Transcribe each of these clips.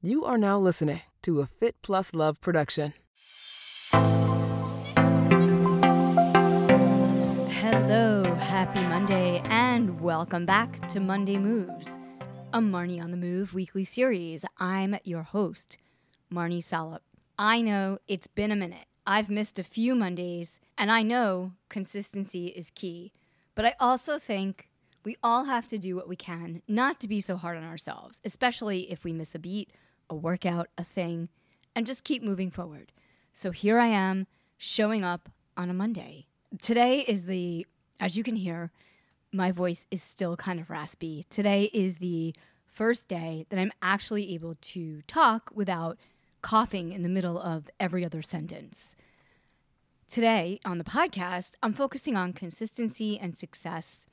You are now listening to a Fit Plus Love production. Hello, happy Monday, and welcome back to Monday Moves, a Marni on the Move weekly series. I'm your host, Marni Salup. I know it's been a minute. I've missed a few Mondays, and I know consistency is key. But I also think we all have to do what we can not to be so hard on ourselves, especially if we miss a beat a workout, a thing, and just keep moving forward. So here I am showing up on a Monday. Today is the, as you can hear, my voice is still kind of raspy. Today is the first day that I'm actually able to talk without coughing in the middle of every other sentence. Today on the podcast, I'm focusing on consistency and success,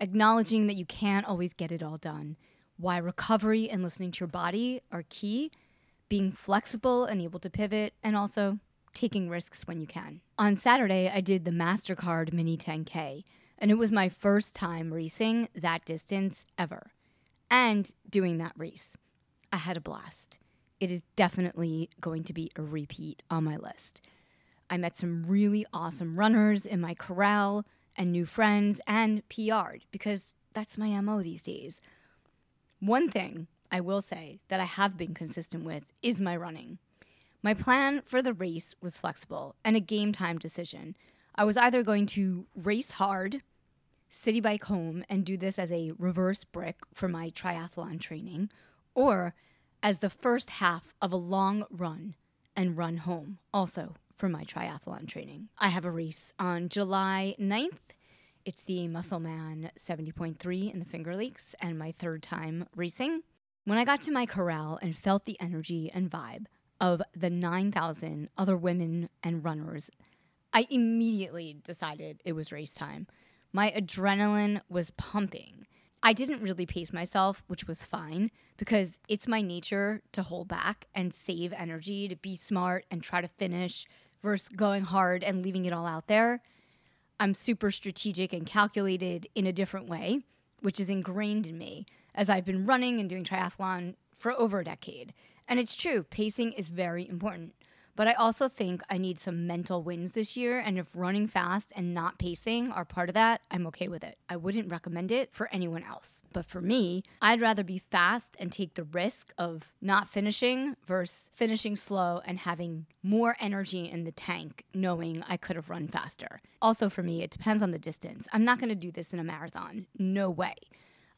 acknowledging that you can't always get it all done why recovery and listening to your body are key, being flexible and able to pivot, and also taking risks when you can. On Saturday, I did the MasterCard Mini 10K, and it was my first time racing that distance ever. And doing that race, I had a blast. It is definitely going to be a repeat on my list. I met some really awesome runners in my corral and new friends and PR'd because that's my MO these days. One thing I will say that I have been consistent with is my running. My plan for the race was flexible and a game time decision. I was either going to race hard, city bike home, and do this as a reverse brick for my triathlon training, or as the first half of a long run and run home, also for my triathlon training. I have a race on July 9th it's the Musselman 70.3 in the Finger Lakes and my third time racing. When I got to my corral and felt the energy and vibe of the 9,000 other women and runners, I immediately decided it was race time. My adrenaline was pumping. I didn't really pace myself, which was fine because it's my nature to hold back and save energy, to be smart and try to finish versus going hard and leaving it all out there. I'm super strategic and calculated in a different way, which is ingrained in me as I've been running and doing triathlon for over a decade. And it's true, pacing is very important. But I also think I need some mental wins this year. And if running fast and not pacing are part of that, I'm okay with it. I wouldn't recommend it for anyone else. But for me, I'd rather be fast and take the risk of not finishing versus finishing slow and having more energy in the tank, knowing I could have run faster. Also, for me, it depends on the distance. I'm not going to do this in a marathon. No way.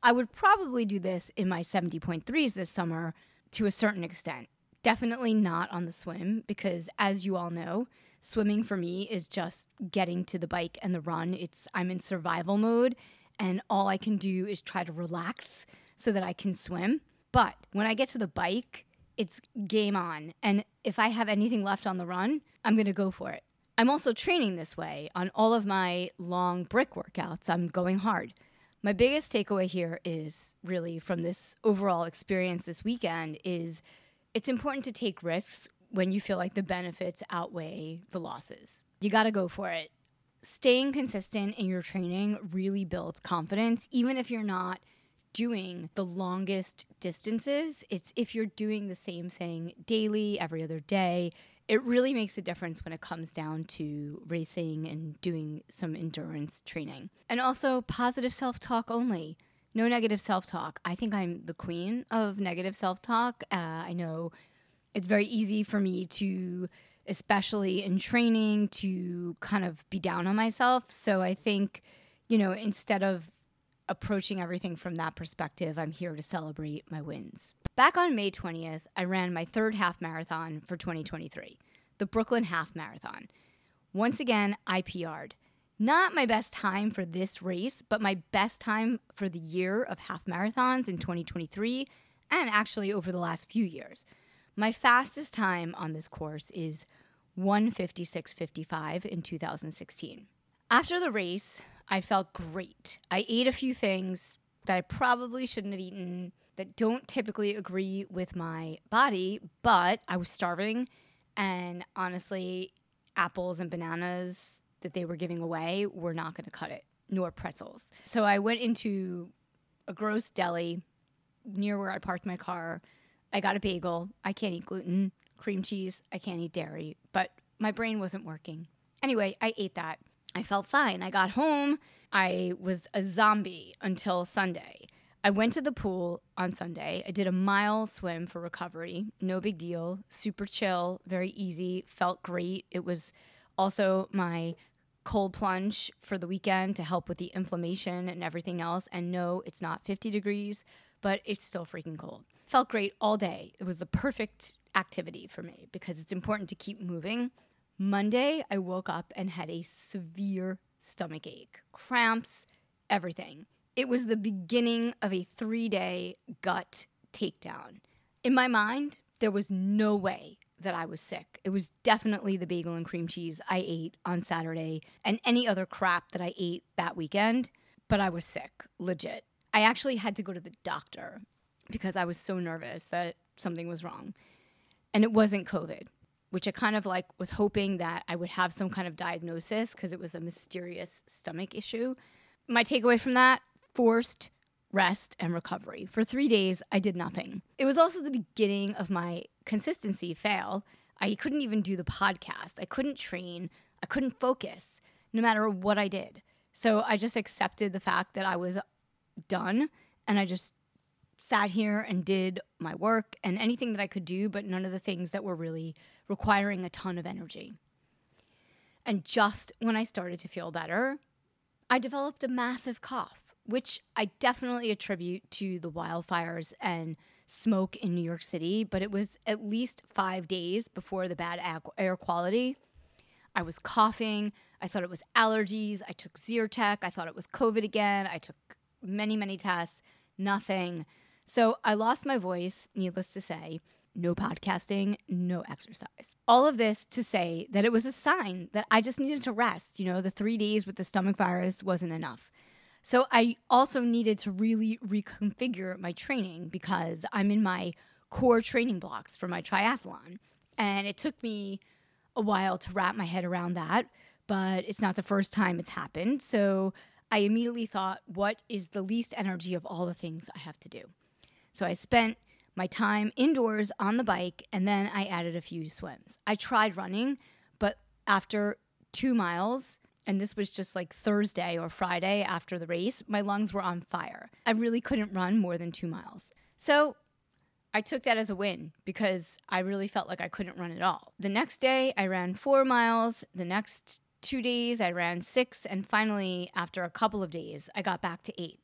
I would probably do this in my 70.3s this summer to a certain extent. Definitely not on the swim because, as you all know, swimming for me is just getting to the bike and the run. It's I'm in survival mode, and all I can do is try to relax so that I can swim. But when I get to the bike, it's game on. And if I have anything left on the run, I'm going to go for it. I'm also training this way on all of my long brick workouts. I'm going hard. My biggest takeaway here is really from this overall experience this weekend is it's important to take risks when you feel like the benefits outweigh the losses. You got to go for it. Staying consistent in your training really builds confidence, even if you're not doing the longest distances. It's if you're doing the same thing daily, every other day, it really makes a difference when it comes down to racing and doing some endurance training. And also, positive self talk only no negative self talk. I think I'm the queen of negative self talk. Uh, I know it's very easy for me to, especially in training, to kind of be down on myself. So I think, you know, instead of approaching everything from that perspective, I'm here to celebrate my wins. Back on May 20th, I ran my third half marathon for 2023, the Brooklyn Half Marathon. Once again, I PR'd. Not my best time for this race, but my best time for the year of half marathons in 2023 and actually over the last few years. My fastest time on this course is 156.55 in 2016. After the race, I felt great. I ate a few things that I probably shouldn't have eaten that don't typically agree with my body, but I was starving. And honestly, apples and bananas that they were giving away were not going to cut it, nor pretzels. So I went into a gross deli near where I parked my car. I got a bagel. I can't eat gluten, cream cheese. I can't eat dairy, but my brain wasn't working. Anyway, I ate that. I felt fine. I got home. I was a zombie until Sunday. I went to the pool on Sunday. I did a mile swim for recovery. No big deal. Super chill, very easy. Felt great. It was also my cold plunge for the weekend to help with the inflammation and everything else. And no, it's not 50 degrees, but it's still freaking cold. Felt great all day. It was the perfect activity for me because it's important to keep moving. Monday, I woke up and had a severe stomach ache, cramps, everything. It was the beginning of a three day gut takedown. In my mind, there was no way that I was sick. It was definitely the bagel and cream cheese I ate on Saturday and any other crap that I ate that weekend, but I was sick, legit. I actually had to go to the doctor because I was so nervous that something was wrong. And it wasn't COVID, which I kind of like was hoping that I would have some kind of diagnosis because it was a mysterious stomach issue. My takeaway from that forced rest and recovery. For three days, I did nothing. It was also the beginning of my consistency fail. I couldn't even do the podcast, I couldn't train, I couldn't focus no matter what I did. So I just accepted the fact that I was done and I just sat here and did my work and anything that I could do, but none of the things that were really requiring a ton of energy. And just when I started to feel better, I developed a massive cough which I definitely attribute to the wildfires and smoke in New York City, but it was at least five days before the bad air quality. I was coughing. I thought it was allergies. I took Zyrtec. I thought it was COVID again. I took many, many tests. Nothing. So I lost my voice, needless to say. No podcasting, no exercise. All of this to say that it was a sign that I just needed to rest. You know, the three days with the stomach virus wasn't enough. So I also needed to really reconfigure my training because I'm in my core training blocks for my triathlon. And it took me a while to wrap my head around that, but it's not the first time it's happened. So I immediately thought, what is the least energy of all the things I have to do? So I spent my time indoors on the bike and then I added a few swims. I tried running, but after two miles, and this was just like Thursday or Friday after the race, my lungs were on fire. I really couldn't run more than two miles. So I took that as a win because I really felt like I couldn't run at all. The next day, I ran four miles. The next two days, I ran six. And finally, after a couple of days, I got back to eight.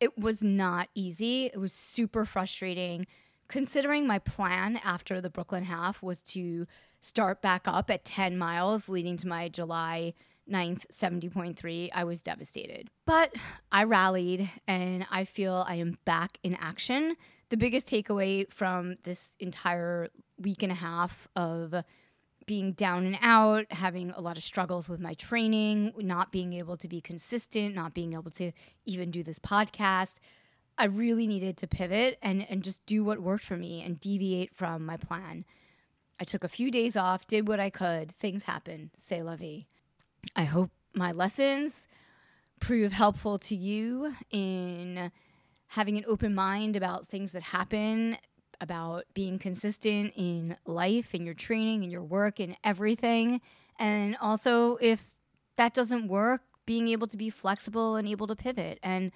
It was not easy, it was super frustrating. Considering my plan after the Brooklyn half was to start back up at 10 miles leading to my July 9th, 70.3, I was devastated. But I rallied and I feel I am back in action. The biggest takeaway from this entire week and a half of being down and out, having a lot of struggles with my training, not being able to be consistent, not being able to even do this podcast. I really needed to pivot and, and just do what worked for me and deviate from my plan. I took a few days off, did what I could. Things happen. Say la vie. I hope my lessons prove helpful to you in having an open mind about things that happen, about being consistent in life, in your training, in your work, in everything. And also, if that doesn't work, being able to be flexible and able to pivot. And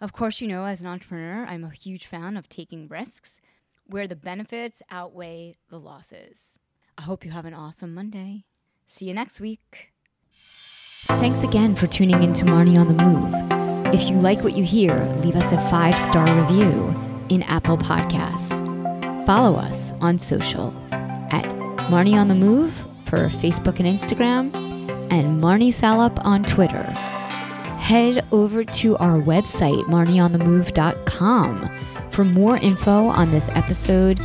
of course, you know, as an entrepreneur, I'm a huge fan of taking risks where the benefits outweigh the losses. I hope you have an awesome Monday. See you next week. Thanks again for tuning in to Marni on the Move. If you like what you hear, leave us a five star review in Apple Podcasts. Follow us on social at Marni on the Move for Facebook and Instagram, and Marni Salup on Twitter. Head over to our website, marnieonthemove.com, for more info on this episode,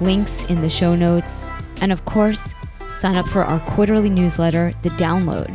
links in the show notes, and of course, sign up for our quarterly newsletter, The Download,